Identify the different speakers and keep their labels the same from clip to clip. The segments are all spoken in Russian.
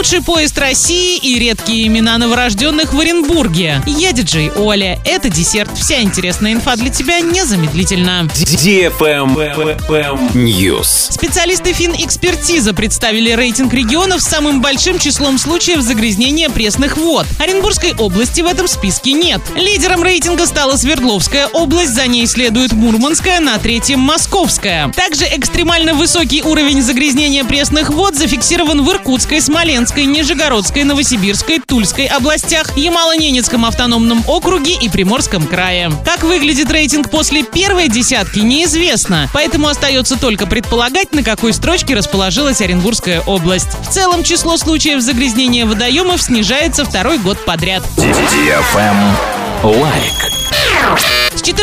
Speaker 1: Лучший поезд России и редкие имена новорожденных в Оренбурге. Я диджей Оля. Это десерт. Вся интересная инфа для тебя незамедлительно.
Speaker 2: News.
Speaker 1: Специалисты Финэкспертиза представили рейтинг регионов с самым большим числом случаев загрязнения пресных вод. Оренбургской области в этом списке нет. Лидером рейтинга стала Свердловская область, за ней следует Мурманская, на третьем Московская. Также экстремально высокий уровень загрязнения пресных вод зафиксирован в Иркутской, Смоленской, Нижегородской, Новосибирской, Тульской областях, Ямало-Ненецком автономном округе и Приморском крае. Как выглядит рейтинг после первой десятки, неизвестно, поэтому остается только предполагать, на какой строчке расположилась Оренбургская область. В целом число случаев загрязнения водоемов снижается второй год подряд.
Speaker 2: Лайк.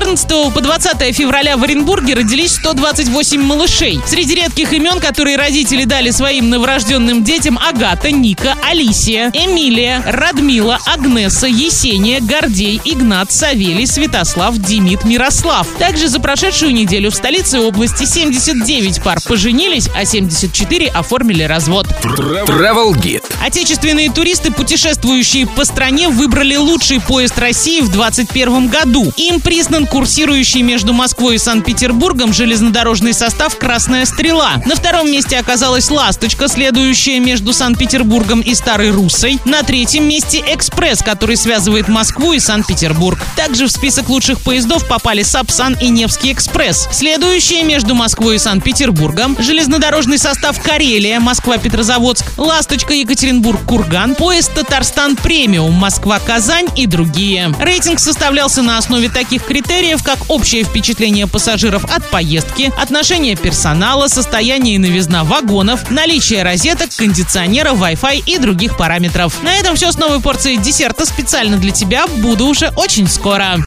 Speaker 1: С 14 по 20 февраля в Оренбурге родились 128 малышей. Среди редких имен, которые родители дали своим новорожденным детям Агата, Ника, Алисия, Эмилия, Радмила, Агнеса, Есения, Гордей, Игнат, Савелий, Святослав, Демид, Мирослав. Также за прошедшую неделю в столице области 79 пар поженились, а 74 оформили развод.
Speaker 2: Travel Guide.
Speaker 1: Отечественные туристы, путешествующие по стране, выбрали лучший поезд России в 2021 году. Им признан курсирующий между Москвой и Санкт-Петербургом железнодорожный состав «Красная стрела». На втором месте оказалась «Ласточка», следующая между Санкт-Петербургом и Старой Руссой. На третьем месте «Экспресс», который связывает Москву и Санкт-Петербург. Также в список лучших поездов попали «Сапсан» и «Невский экспресс». Следующие между Москвой и Санкт-Петербургом железнодорожный состав «Карелия», Москва-Петрозаводск, «Ласточка», Екатеринбург, Курган, поезд «Татарстан Премиум», Москва-Казань и другие. Рейтинг составлялся на основе таких критериев, как общее впечатление пассажиров от поездки, отношение персонала, состояние и новизна вагонов, наличие розеток, кондиционера, Wi-Fi и других параметров. На этом все с новой порцией десерта специально для тебя. Буду уже очень скоро.